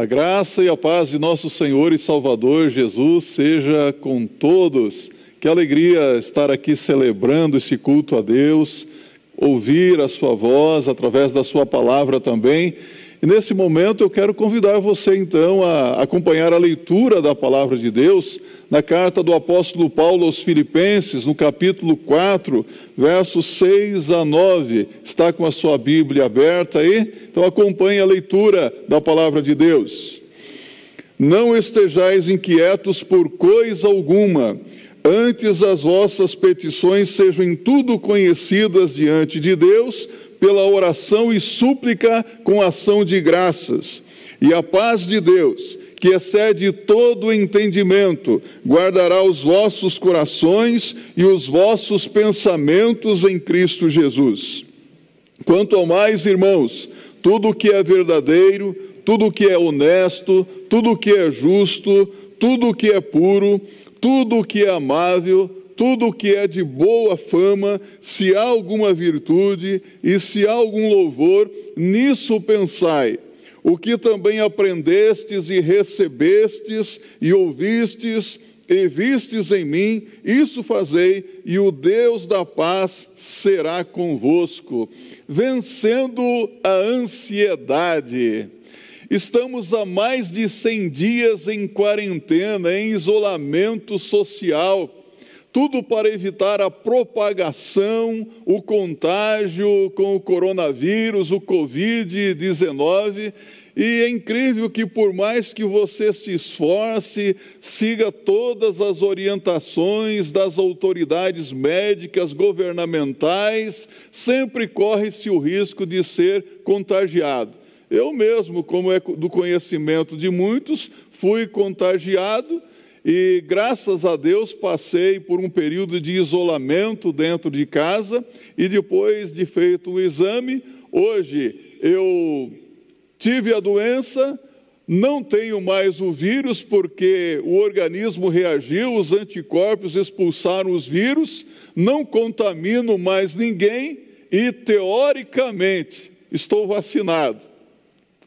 A graça e a paz de nosso Senhor e Salvador Jesus seja com todos. Que alegria estar aqui celebrando esse culto a Deus, ouvir a Sua voz através da Sua palavra também. E nesse momento eu quero convidar você então a acompanhar a leitura da palavra de Deus na carta do apóstolo Paulo aos Filipenses, no capítulo 4, versos 6 a 9. Está com a sua Bíblia aberta aí? Então acompanhe a leitura da palavra de Deus. Não estejais inquietos por coisa alguma, antes as vossas petições sejam em tudo conhecidas diante de Deus, pela oração e súplica com ação de graças. E a paz de Deus, que excede todo entendimento, guardará os vossos corações e os vossos pensamentos em Cristo Jesus. Quanto ao mais, irmãos, tudo o que é verdadeiro, tudo o que é honesto, tudo o que é justo, tudo o que é puro, tudo o que é amável, tudo o que é de boa fama, se há alguma virtude e se há algum louvor, nisso pensai o que também aprendestes e recebestes e ouvistes e vistes em mim, isso fazei, e o Deus da paz será convosco, vencendo a ansiedade. Estamos há mais de 100 dias em quarentena, em isolamento social, tudo para evitar a propagação, o contágio com o coronavírus, o Covid-19. E é incrível que, por mais que você se esforce, siga todas as orientações das autoridades médicas, governamentais, sempre corre-se o risco de ser contagiado. Eu mesmo, como é do conhecimento de muitos, fui contagiado e graças a Deus passei por um período de isolamento dentro de casa e depois de feito o exame, hoje eu tive a doença, não tenho mais o vírus porque o organismo reagiu, os anticorpos expulsaram os vírus, não contamino mais ninguém e teoricamente estou vacinado.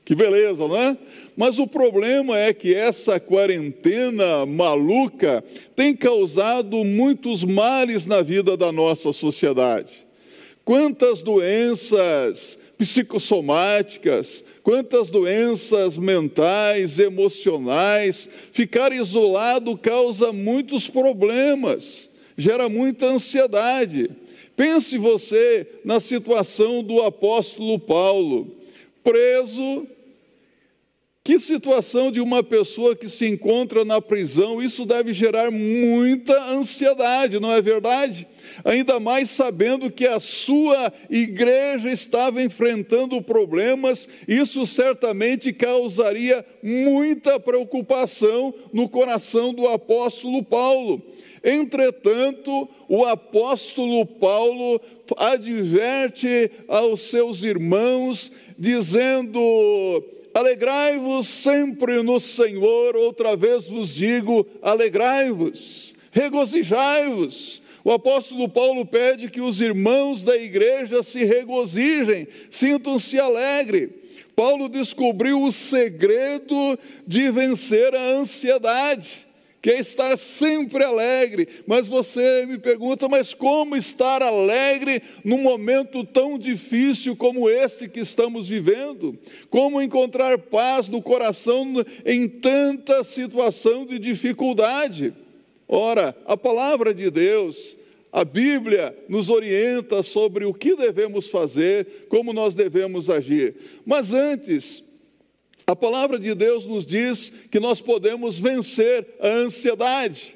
Que beleza, não é? Mas o problema é que essa quarentena maluca tem causado muitos males na vida da nossa sociedade. Quantas doenças psicossomáticas, quantas doenças mentais, emocionais. Ficar isolado causa muitos problemas, gera muita ansiedade. Pense você na situação do apóstolo Paulo, preso que situação de uma pessoa que se encontra na prisão, isso deve gerar muita ansiedade, não é verdade? Ainda mais sabendo que a sua igreja estava enfrentando problemas, isso certamente causaria muita preocupação no coração do apóstolo Paulo. Entretanto, o apóstolo Paulo adverte aos seus irmãos, dizendo: Alegrai-vos sempre no Senhor, outra vez vos digo: alegrai-vos, regozijai-vos. O apóstolo Paulo pede que os irmãos da igreja se regozijem, sintam-se alegres. Paulo descobriu o segredo de vencer a ansiedade que é estar sempre alegre. Mas você me pergunta, mas como estar alegre num momento tão difícil como este que estamos vivendo? Como encontrar paz no coração em tanta situação de dificuldade? Ora, a palavra de Deus, a Bíblia nos orienta sobre o que devemos fazer, como nós devemos agir. Mas antes, a palavra de Deus nos diz que nós podemos vencer a ansiedade,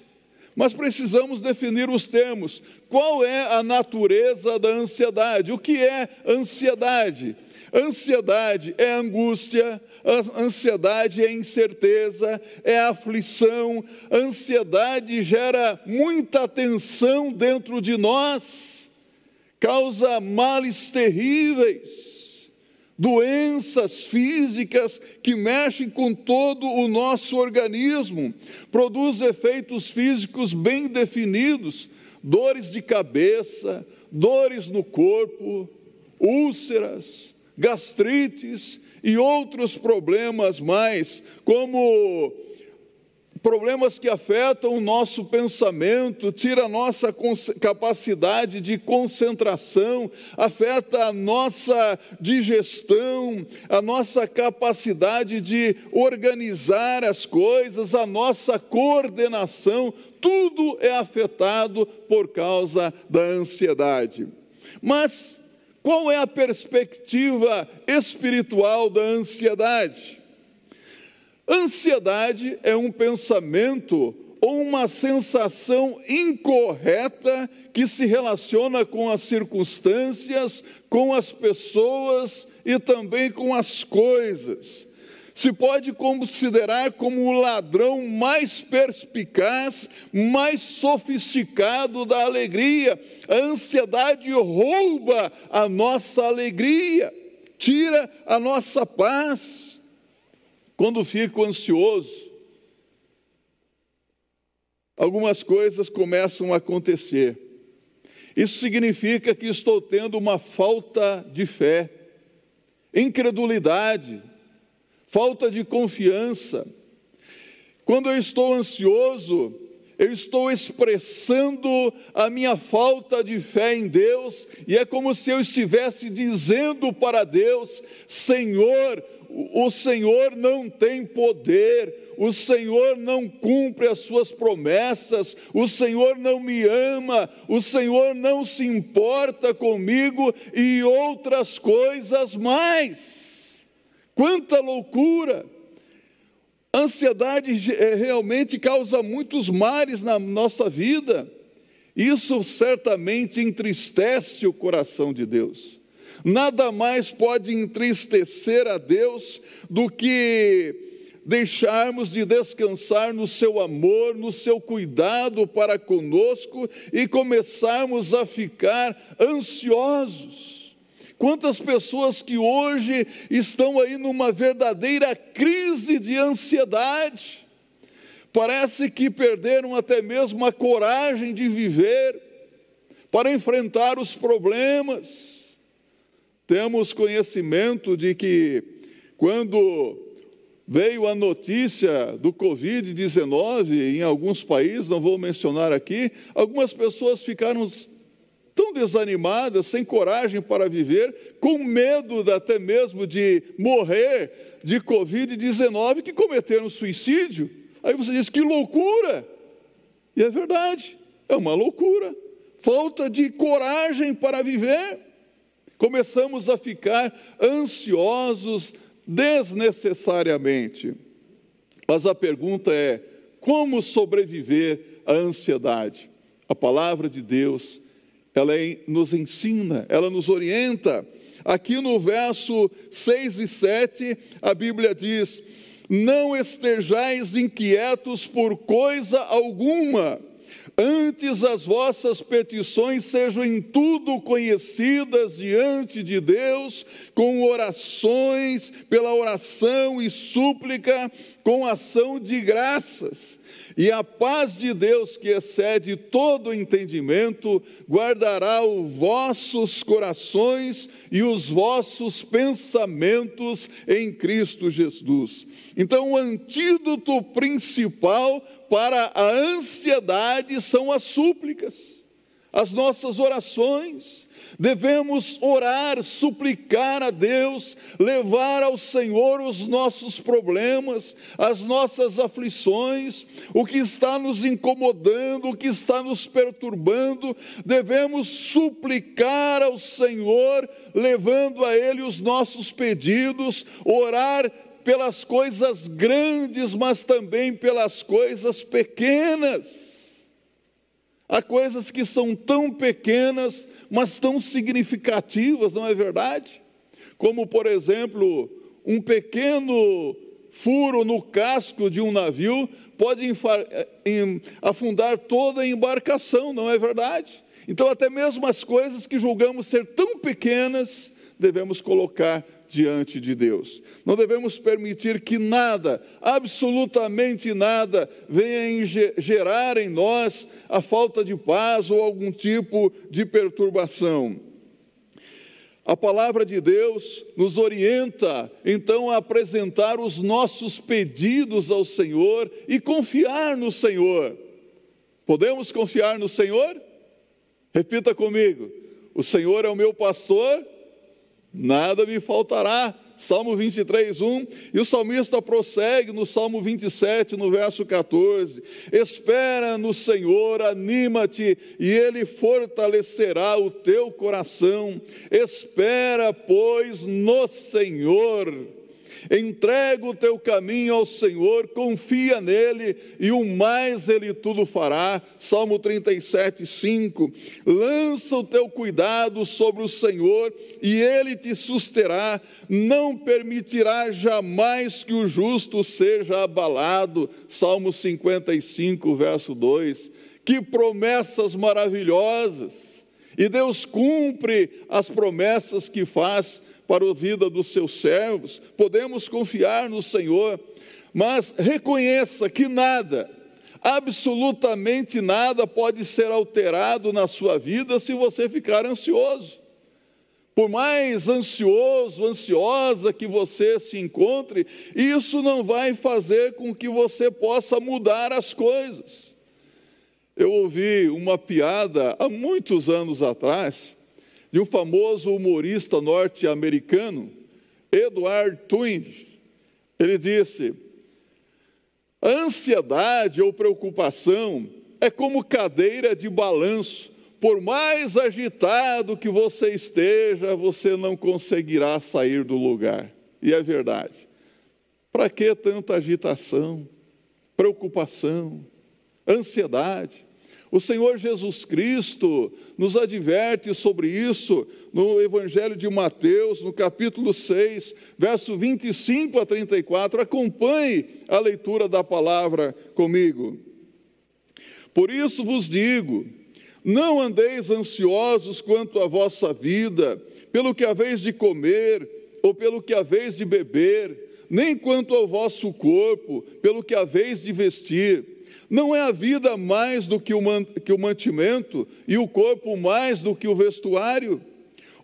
mas precisamos definir os termos. Qual é a natureza da ansiedade? O que é ansiedade? Ansiedade é angústia, ansiedade é incerteza, é aflição, ansiedade gera muita tensão dentro de nós, causa males terríveis doenças físicas que mexem com todo o nosso organismo, produz efeitos físicos bem definidos, dores de cabeça, dores no corpo, úlceras, gastrites e outros problemas mais, como problemas que afetam o nosso pensamento, tira a nossa capacidade de concentração, afeta a nossa digestão, a nossa capacidade de organizar as coisas, a nossa coordenação, tudo é afetado por causa da ansiedade. Mas qual é a perspectiva espiritual da ansiedade? Ansiedade é um pensamento ou uma sensação incorreta que se relaciona com as circunstâncias, com as pessoas e também com as coisas. Se pode considerar como o ladrão mais perspicaz, mais sofisticado da alegria. A ansiedade rouba a nossa alegria, tira a nossa paz. Quando fico ansioso, algumas coisas começam a acontecer. Isso significa que estou tendo uma falta de fé, incredulidade, falta de confiança. Quando eu estou ansioso, eu estou expressando a minha falta de fé em Deus, e é como se eu estivesse dizendo para Deus: Senhor, o Senhor não tem poder, o Senhor não cumpre as suas promessas, o Senhor não me ama, o Senhor não se importa comigo e outras coisas mais. Quanta loucura! Ansiedade eh, realmente causa muitos males na nossa vida. Isso certamente entristece o coração de Deus. Nada mais pode entristecer a Deus do que deixarmos de descansar no seu amor, no seu cuidado para conosco e começarmos a ficar ansiosos. Quantas pessoas que hoje estão aí numa verdadeira crise de ansiedade, parece que perderam até mesmo a coragem de viver para enfrentar os problemas temos conhecimento de que quando veio a notícia do Covid-19 em alguns países, não vou mencionar aqui, algumas pessoas ficaram tão desanimadas, sem coragem para viver, com medo até mesmo de morrer de Covid-19, que cometeram suicídio. Aí você diz: que loucura! E é verdade, é uma loucura. Falta de coragem para viver começamos a ficar ansiosos desnecessariamente. Mas a pergunta é: como sobreviver à ansiedade? A palavra de Deus, ela é, nos ensina, ela nos orienta. Aqui no verso 6 e 7, a Bíblia diz: Não estejais inquietos por coisa alguma Antes as vossas petições sejam em tudo conhecidas diante de Deus, com orações, pela oração e súplica, com ação de graças. E a paz de Deus, que excede todo entendimento, guardará os vossos corações e os vossos pensamentos em Cristo Jesus. Então, o antídoto principal para a ansiedade são as súplicas, as nossas orações. Devemos orar, suplicar a Deus, levar ao Senhor os nossos problemas, as nossas aflições, o que está nos incomodando, o que está nos perturbando. Devemos suplicar ao Senhor, levando a Ele os nossos pedidos, orar pelas coisas grandes, mas também pelas coisas pequenas. Há coisas que são tão pequenas, mas tão significativas, não é verdade? Como, por exemplo, um pequeno furo no casco de um navio pode eh, afundar toda a embarcação, não é verdade? Então, até mesmo as coisas que julgamos ser tão pequenas, devemos colocar diante de Deus. Não devemos permitir que nada, absolutamente nada, venha gerar em nós a falta de paz ou algum tipo de perturbação. A palavra de Deus nos orienta, então, a apresentar os nossos pedidos ao Senhor e confiar no Senhor. Podemos confiar no Senhor? Repita comigo: O Senhor é o meu pastor, nada me faltará. Salmo 23, 1. E o salmista prossegue no Salmo 27, no verso 14: Espera no Senhor, anima-te, e Ele fortalecerá o teu coração. Espera, pois, no Senhor. Entrega o teu caminho ao Senhor, confia nele e o mais ele tudo fará. Salmo 37, 5. Lança o teu cuidado sobre o Senhor e ele te susterá. Não permitirá jamais que o justo seja abalado. Salmo 55, verso 2. Que promessas maravilhosas! E Deus cumpre as promessas que faz para a vida dos seus servos, podemos confiar no Senhor, mas reconheça que nada, absolutamente nada pode ser alterado na sua vida se você ficar ansioso. Por mais ansioso, ansiosa que você se encontre, isso não vai fazer com que você possa mudar as coisas. Eu ouvi uma piada há muitos anos atrás, de um famoso humorista norte-americano, Edward Twenge. Ele disse: a ansiedade ou preocupação é como cadeira de balanço. Por mais agitado que você esteja, você não conseguirá sair do lugar. E é verdade. Para que tanta agitação, preocupação, ansiedade? O Senhor Jesus Cristo nos adverte sobre isso no Evangelho de Mateus, no capítulo 6, verso 25 a 34. Acompanhe a leitura da palavra comigo. Por isso vos digo: não andeis ansiosos quanto à vossa vida, pelo que haveis de comer ou pelo que haveis de beber, nem quanto ao vosso corpo, pelo que haveis de vestir. Não é a vida mais do que o, mantimento e o corpo mais do que o vestuário?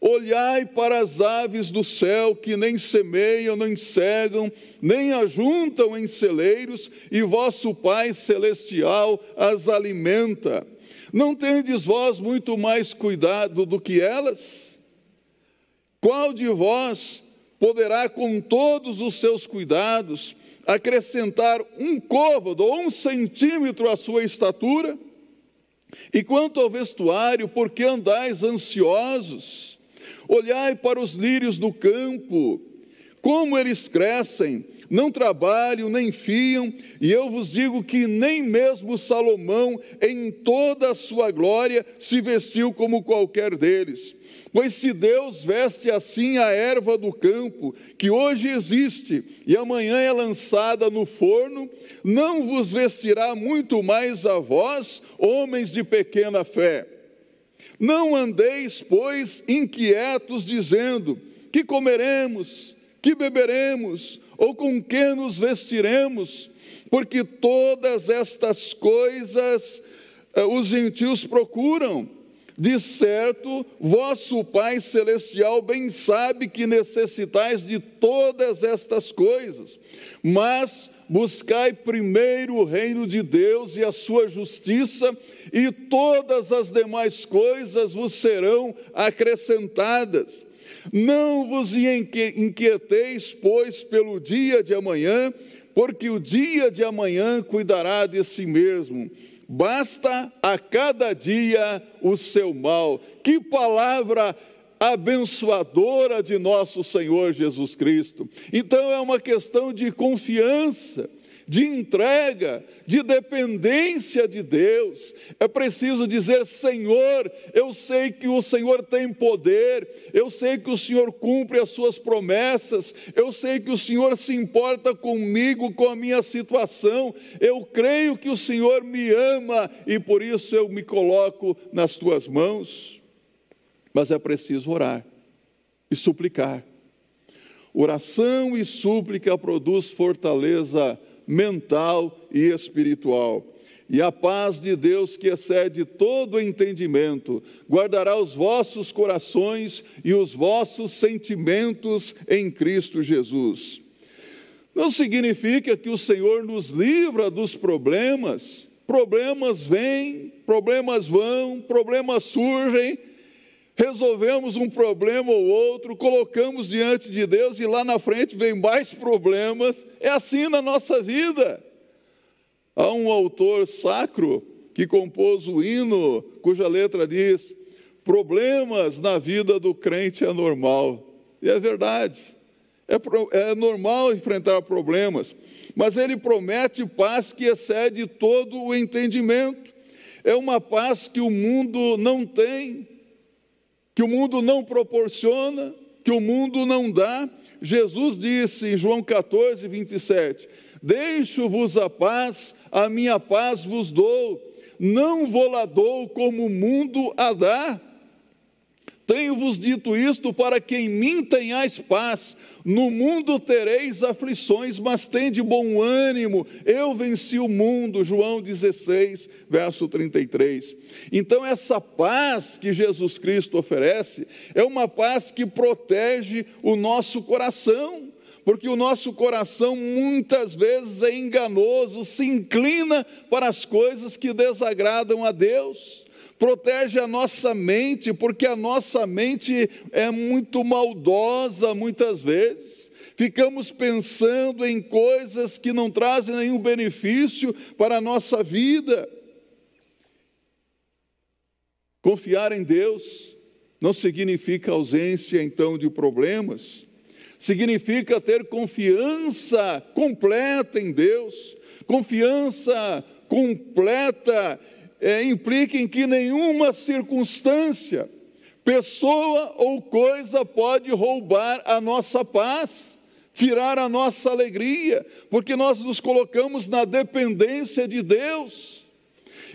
Olhai para as aves do céu que nem semeiam, nem cegam, nem ajuntam em celeiros, e vosso Pai celestial as alimenta. Não tendes vós muito mais cuidado do que elas? Qual de vós poderá, com todos os seus cuidados, acrescentar um côvado ou um centímetro à sua estatura? E quanto ao vestuário, por que andais ansiosos? Olhai para os lírios do campo, como eles crescem, não trabalham nem fiam, e eu vos digo que nem mesmo Salomão, em toda a sua glória, se vestiu como qualquer deles. Pois se Deus veste assim a erva do campo, que hoje existe e amanhã é lançada no forno, não vos vestirá muito mais a vós, homens de pequena fé. Não andeis, pois, inquietos, dizendo: que comeremos, que beberemos, ou com que nos vestiremos, porque todas estas coisas eh, os gentios procuram. De certo, vosso Pai Celestial bem sabe que necessitais de todas estas coisas, mas buscai primeiro o reino de Deus e a sua justiça, e todas as demais coisas vos serão acrescentadas. Não vos inquieteis, pois, pelo dia de amanhã, porque o dia de amanhã cuidará de si mesmo basta a cada dia o seu mal. Que palavra abençoadora de nosso Senhor Jesus Cristo. Então é uma questão de confiança de entrega, de dependência de Deus. É preciso dizer: Senhor, eu sei que o Senhor tem poder, eu sei que o Senhor cumpre as suas promessas, eu sei que o Senhor se importa comigo, com a minha situação, eu creio que o Senhor me ama e por isso eu me coloco nas tuas mãos. Mas é preciso orar e suplicar. Oração e súplica produz fortaleza mental e espiritual. E a paz de Deus, que excede todo entendimento, guardará os vossos corações e os vossos sentimentos em Cristo Jesus. Não significa que o Senhor nos livra dos problemas. Problemas vêm, problemas vão, problemas surgem. Resolvemos um problema ou outro, colocamos diante de Deus e lá na frente vem mais problemas. É assim na nossa vida. Há um autor sacro que compôs o hino cuja letra diz: Problemas na vida do crente é normal. E é verdade. É, é normal enfrentar problemas, mas ele promete paz que excede todo o entendimento. É uma paz que o mundo não tem, que o mundo não proporciona, que o mundo não dá. Jesus disse em João 14, 27: Deixo-vos a paz, a minha paz vos dou, não vou lá dou como o mundo a dá. Tenho-vos dito isto para que em mim tenhais paz. No mundo tereis aflições, mas tende bom ânimo. Eu venci o mundo. João 16, verso 33. Então, essa paz que Jesus Cristo oferece é uma paz que protege o nosso coração porque o nosso coração muitas vezes é enganoso, se inclina para as coisas que desagradam a Deus. Protege a nossa mente, porque a nossa mente é muito maldosa muitas vezes. Ficamos pensando em coisas que não trazem nenhum benefício para a nossa vida. Confiar em Deus não significa ausência então de problemas significa ter confiança completa em Deus. Confiança completa é, implica em que nenhuma circunstância, pessoa ou coisa pode roubar a nossa paz, tirar a nossa alegria, porque nós nos colocamos na dependência de Deus.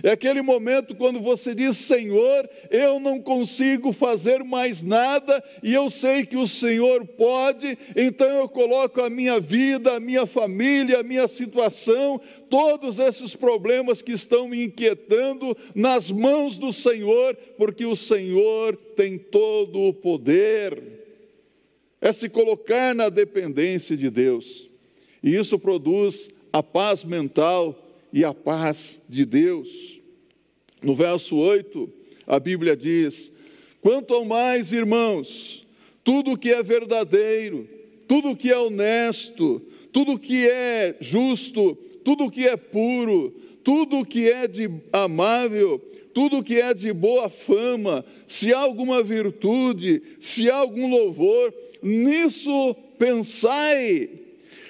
É aquele momento quando você diz: Senhor, eu não consigo fazer mais nada e eu sei que o Senhor pode, então eu coloco a minha vida, a minha família, a minha situação, todos esses problemas que estão me inquietando nas mãos do Senhor, porque o Senhor tem todo o poder. É se colocar na dependência de Deus, e isso produz a paz mental e a paz de Deus. No verso 8, a Bíblia diz: Quanto ao mais, irmãos, tudo que é verdadeiro, tudo que é honesto, tudo que é justo, tudo que é puro, tudo que é de amável, tudo que é de boa fama, se há alguma virtude, se há algum louvor, nisso pensai.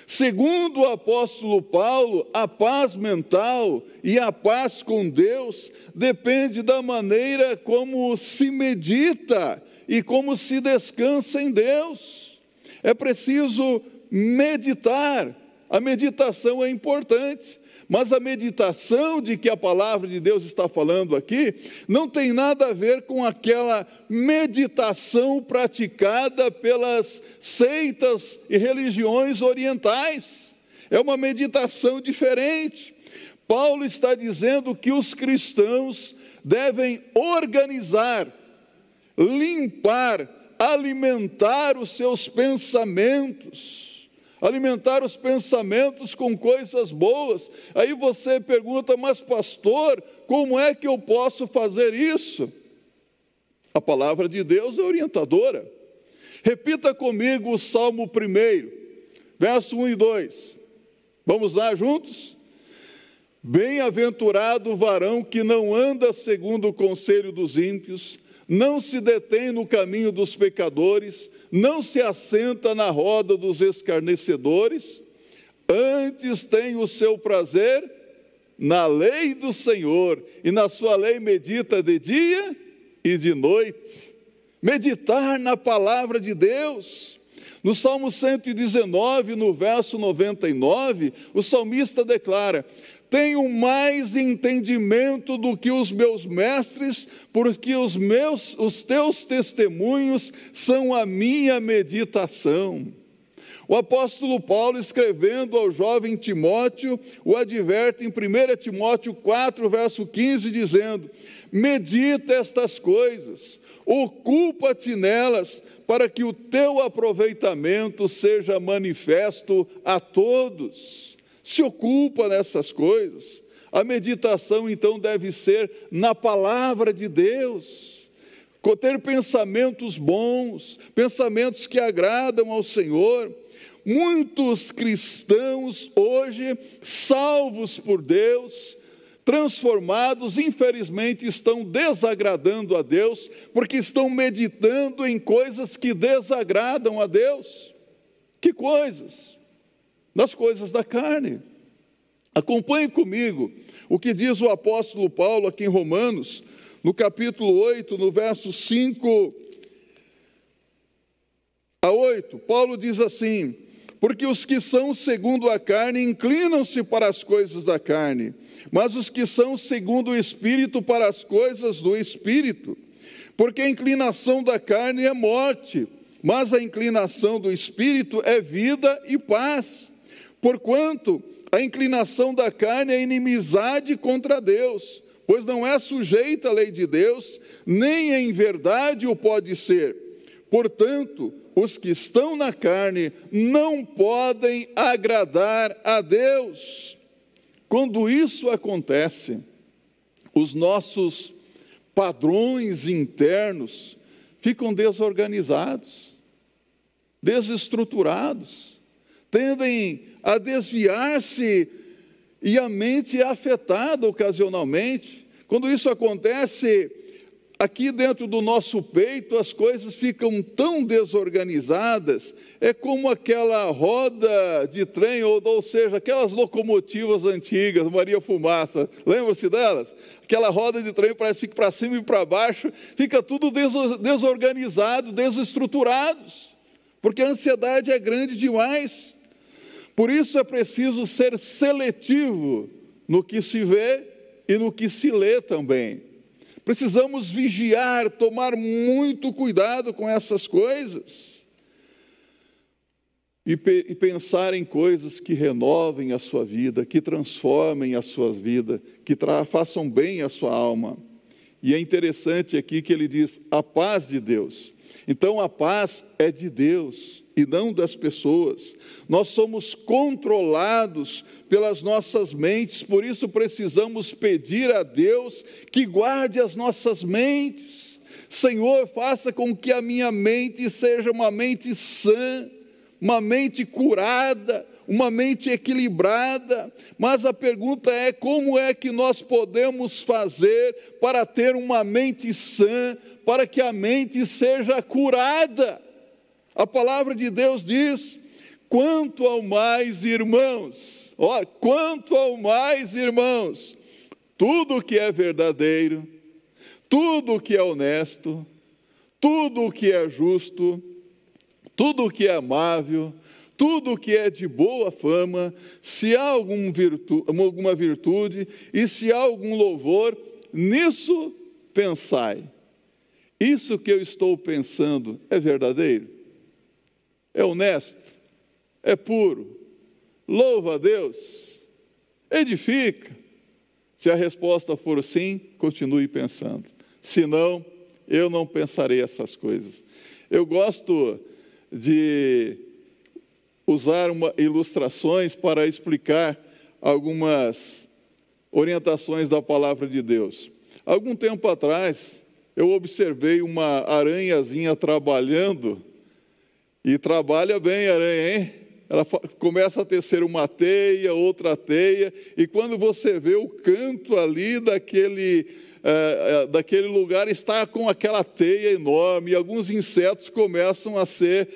Segundo o apóstolo Paulo, a paz mental e a paz com Deus depende da maneira como se medita e como se descansa em Deus. É preciso meditar. A meditação é importante. Mas a meditação de que a palavra de Deus está falando aqui não tem nada a ver com aquela meditação praticada pelas seitas e religiões orientais. É uma meditação diferente. Paulo está dizendo que os cristãos devem organizar, limpar, alimentar os seus pensamentos alimentar os pensamentos com coisas boas. Aí você pergunta, mas pastor, como é que eu posso fazer isso? A palavra de Deus é orientadora. Repita comigo o Salmo 1, verso 1 e 2. Vamos lá juntos? Bem-aventurado o varão que não anda segundo o conselho dos ímpios, não se detém no caminho dos pecadores, não se assenta na roda dos escarnecedores, antes tem o seu prazer na lei do Senhor, e na sua lei medita de dia e de noite. Meditar na palavra de Deus. No Salmo 119, no verso 99, o salmista declara: tenho mais entendimento do que os meus mestres, porque os meus, os teus testemunhos são a minha meditação. O apóstolo Paulo, escrevendo ao jovem Timóteo, o adverte em 1 Timóteo 4, verso 15, dizendo: Medita estas coisas, ocupa-te nelas, para que o teu aproveitamento seja manifesto a todos. Se ocupa nessas coisas. A meditação, então, deve ser na palavra de Deus ter pensamentos bons, pensamentos que agradam ao Senhor. Muitos cristãos hoje, salvos por Deus, transformados, infelizmente estão desagradando a Deus, porque estão meditando em coisas que desagradam a Deus. Que coisas? Nas coisas da carne. Acompanhe comigo o que diz o apóstolo Paulo aqui em Romanos, no capítulo 8, no verso 5 a 8. Paulo diz assim: porque os que são segundo a carne inclinam-se para as coisas da carne, mas os que são segundo o espírito para as coisas do espírito. Porque a inclinação da carne é morte, mas a inclinação do espírito é vida e paz. Porquanto a inclinação da carne é inimizade contra Deus, pois não é sujeita à lei de Deus, nem em verdade o pode ser. Portanto, os que estão na carne não podem agradar a Deus. Quando isso acontece, os nossos padrões internos ficam desorganizados, desestruturados, tendem a desviar-se e a mente é afetada ocasionalmente. Quando isso acontece, aqui dentro do nosso peito as coisas ficam tão desorganizadas, é como aquela roda de trem, ou, ou seja, aquelas locomotivas antigas, Maria Fumaça, lembra-se delas? Aquela roda de trem parece que fica para cima e para baixo, fica tudo desorganizado, desestruturado, porque a ansiedade é grande demais. Por isso é preciso ser seletivo no que se vê e no que se lê também. Precisamos vigiar, tomar muito cuidado com essas coisas. E, e, pensar em coisas que renovem a sua vida, que transformem a sua vida, que façam bem à sua alma. E é interessante aqui que ele diz: a paz de Deus. Então a paz é de Deus e não das pessoas. Nós somos controlados pelas nossas mentes, por isso precisamos pedir a Deus que guarde as nossas mentes. Senhor, faça com que a minha mente seja uma mente sã, uma mente curada, uma mente equilibrada. Mas a pergunta é: como é que nós podemos fazer para ter uma mente sã, para que a mente seja curada? A palavra de Deus diz: quanto ao mais, irmãos, ó, quanto ao mais, irmãos, tudo que é verdadeiro, tudo que é honesto, tudo que é justo, tudo que é amável, tudo que é de boa fama, se há algum virtu, alguma virtude e se há algum louvor, nisso pensai. Isso que eu estou pensando é verdadeiro? É honesto, é puro, louva a Deus, edifica. Se a resposta for sim, continue pensando. Se não, eu não pensarei essas coisas. Eu gosto de usar uma, ilustrações para explicar algumas orientações da palavra de Deus. Algum tempo atrás, eu observei uma aranhazinha trabalhando e trabalha bem a aranha, hein? Ela começa a tecer uma teia, outra teia, e quando você vê o canto ali daquele, é, daquele lugar, está com aquela teia enorme, e alguns insetos começam a ser,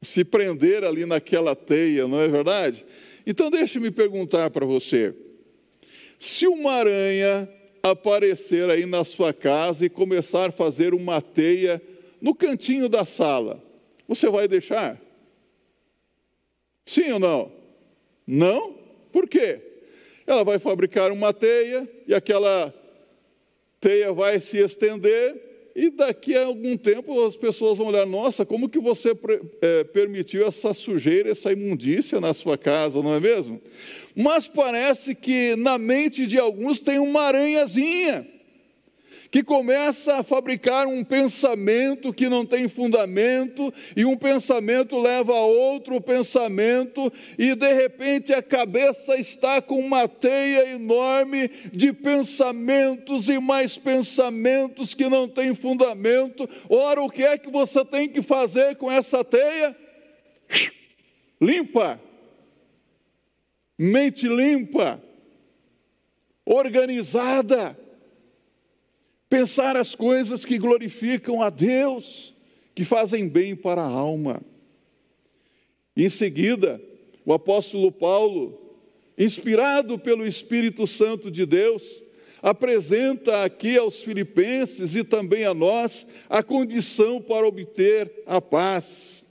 se prender ali naquela teia, não é verdade? Então, deixe-me perguntar para você: se uma aranha aparecer aí na sua casa e começar a fazer uma teia no cantinho da sala, você vai deixar? Sim ou não? Não? Por quê? Ela vai fabricar uma teia e aquela teia vai se estender e daqui a algum tempo as pessoas vão olhar: nossa, como que você é, permitiu essa sujeira, essa imundícia na sua casa, não é mesmo? Mas parece que na mente de alguns tem uma aranhazinha que começa a fabricar um pensamento que não tem fundamento, e um pensamento leva a outro pensamento, e de repente a cabeça está com uma teia enorme de pensamentos e mais pensamentos que não têm fundamento. Ora, o que é que você tem que fazer com essa teia? Limpa. Mente limpa, organizada pensar as coisas que glorificam a Deus, que fazem bem para a alma. Em seguida, o apóstolo Paulo, inspirado pelo Espírito Santo de Deus, apresenta aqui aos filipenses e também a nós a condição para obter a paz.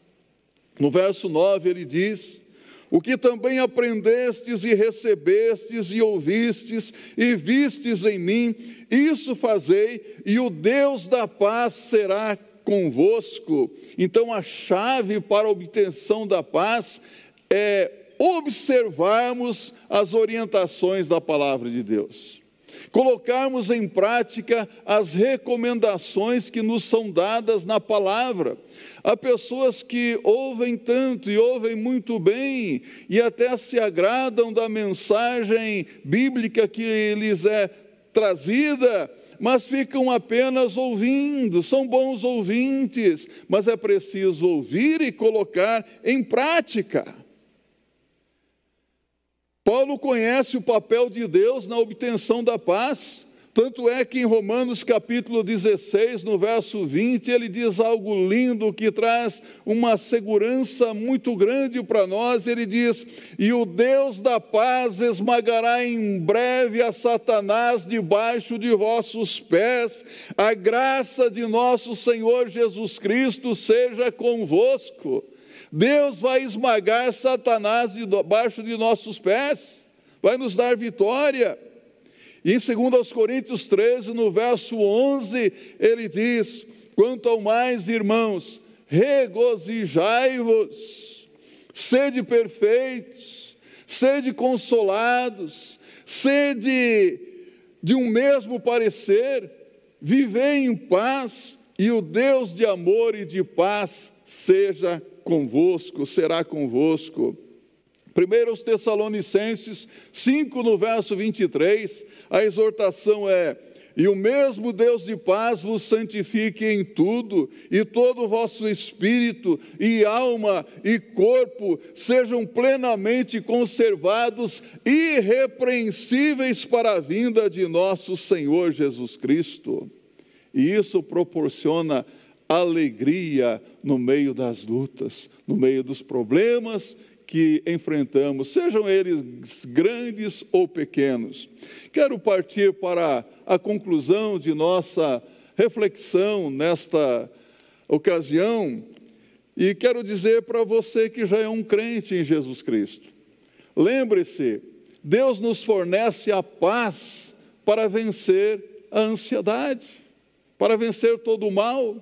No verso 9 ele diz: o que também aprendestes e recebestes e ouvistes e vistes em mim, isso fazei, e o Deus da paz será convosco. Então, a chave para a obtenção da paz é observarmos as orientações da palavra de Deus colocarmos em prática as recomendações que nos são dadas na palavra. Há pessoas que ouvem tanto e ouvem muito bem e até se agradam da mensagem bíblica que lhes é trazida, mas ficam apenas ouvindo, são bons ouvintes, mas é preciso ouvir e colocar em prática. Paulo conhece o papel de Deus na obtenção da paz. Tanto é que em Romanos capítulo 16, no verso 20, ele diz algo lindo que traz uma segurança muito grande para nós. Ele diz: E o Deus da paz esmagará em breve a Satanás debaixo de vossos pés. A graça de nosso Senhor Jesus Cristo seja convosco. Deus vai esmagar Satanás debaixo de nossos pés, vai nos dar vitória. E em 2 Coríntios 13, no verso 11, ele diz: Quanto ao mais, irmãos, regozijai-vos, sede perfeitos, sede consolados, sede de um mesmo parecer, vivei em paz, e o Deus de amor e de paz seja convosco, será convosco. 1 Tessalonicenses 5, no verso 23, a exortação é: E o mesmo Deus de paz vos santifique em tudo, e todo o vosso espírito, e alma, e corpo sejam plenamente conservados, irrepreensíveis para a vinda de nosso Senhor Jesus Cristo. E isso proporciona alegria no meio das lutas, no meio dos problemas que enfrentamos, sejam eles grandes ou pequenos. Quero partir para a conclusão de nossa reflexão nesta ocasião e quero dizer para você que já é um crente em Jesus Cristo. Lembre-se, Deus nos fornece a paz para vencer a ansiedade, para vencer todo o mal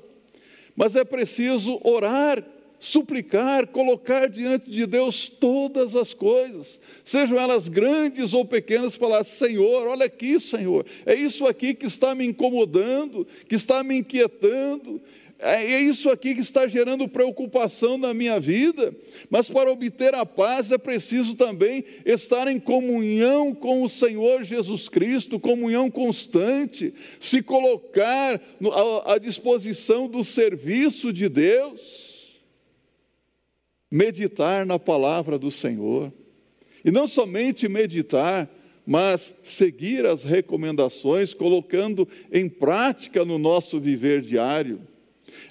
mas é preciso orar, suplicar, colocar diante de Deus todas as coisas, sejam elas grandes ou pequenas, falar: Senhor, olha aqui, Senhor, é isso aqui que está me incomodando, que está me inquietando, é, é isso aqui que está gerando preocupação na minha vida, mas para obter a paz é preciso também estar em comunhão com o Senhor Jesus Cristo, comunhão constante, se colocar à disposição do serviço de Deus, meditar na palavra do Senhor, e não somente meditar, mas seguir as recomendações, colocando em prática no nosso viver diário.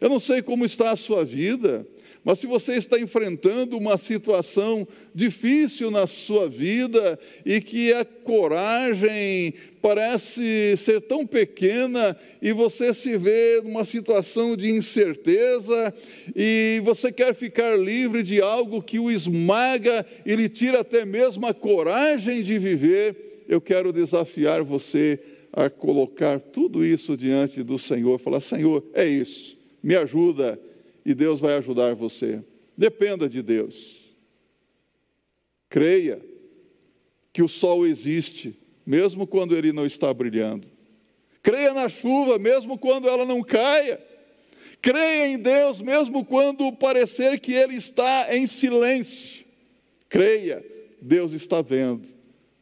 Eu não sei como está a sua vida, mas se você está enfrentando uma situação difícil na sua vida e que a coragem parece ser tão pequena e você se vê numa situação de incerteza e você quer ficar livre de algo que o esmaga e lhe tira até mesmo a coragem de viver, eu quero desafiar você a colocar tudo isso diante do Senhor, falar: Senhor, é isso, me ajuda, e Deus vai ajudar você. Dependa de Deus. Creia que o sol existe, mesmo quando ele não está brilhando. Creia na chuva, mesmo quando ela não caia. Creia em Deus, mesmo quando parecer que Ele está em silêncio. Creia, Deus está vendo,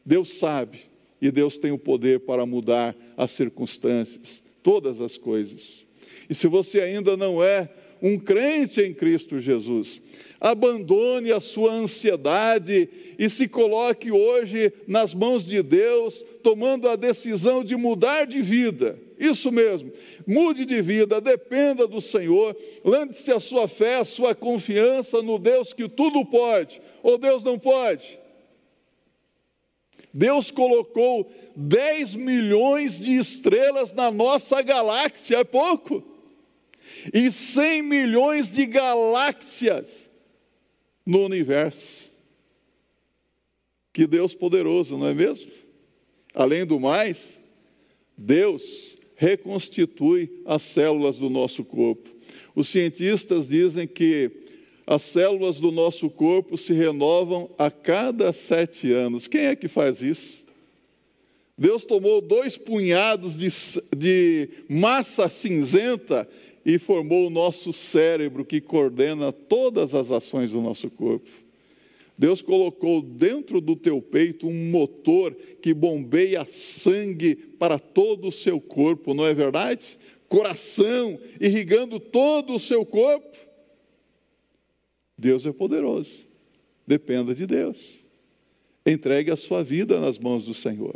Deus sabe, e Deus tem o poder para mudar as circunstâncias, todas as coisas. E se você ainda não é um crente em Cristo Jesus. Abandone a sua ansiedade e se coloque hoje nas mãos de Deus, tomando a decisão de mudar de vida. Isso mesmo, mude de vida, dependa do Senhor, lance a sua fé, a sua confiança no Deus que tudo pode, ou Deus não pode. Deus colocou 10 milhões de estrelas na nossa galáxia, é pouco e 100 milhões de galáxias no universo. Que Deus poderoso, não é mesmo? Além do mais, Deus reconstitui as células do nosso corpo. Os cientistas dizem que as células do nosso corpo se renovam a cada sete anos. Quem é que faz isso? Deus tomou dois punhados de, de massa cinzenta e formou o nosso cérebro que coordena todas as ações do nosso corpo. Deus colocou dentro do teu peito um motor que bombeia sangue para todo o seu corpo, não é verdade? Coração irrigando todo o seu corpo. Deus é poderoso. Dependa de Deus. Entregue a sua vida nas mãos do Senhor.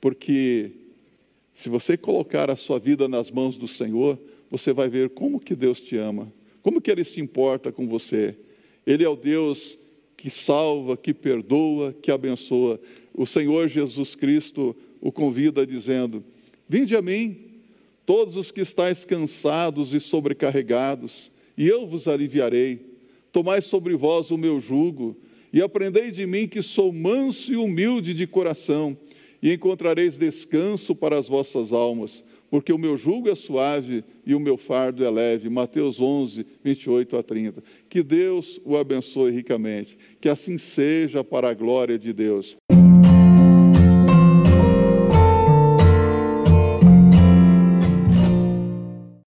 Porque se você colocar a sua vida nas mãos do Senhor, você vai ver como que Deus te ama, como que Ele se importa com você. Ele é o Deus que salva, que perdoa, que abençoa. O Senhor Jesus Cristo o convida dizendo: Vinde a mim, todos os que estáis cansados e sobrecarregados, e eu vos aliviarei. Tomai sobre vós o meu jugo, e aprendei de mim que sou manso e humilde de coração, e encontrareis descanso para as vossas almas porque o meu jugo é suave e o meu fardo é leve. Mateus 11, 28 a 30. Que Deus o abençoe ricamente, que assim seja para a glória de Deus.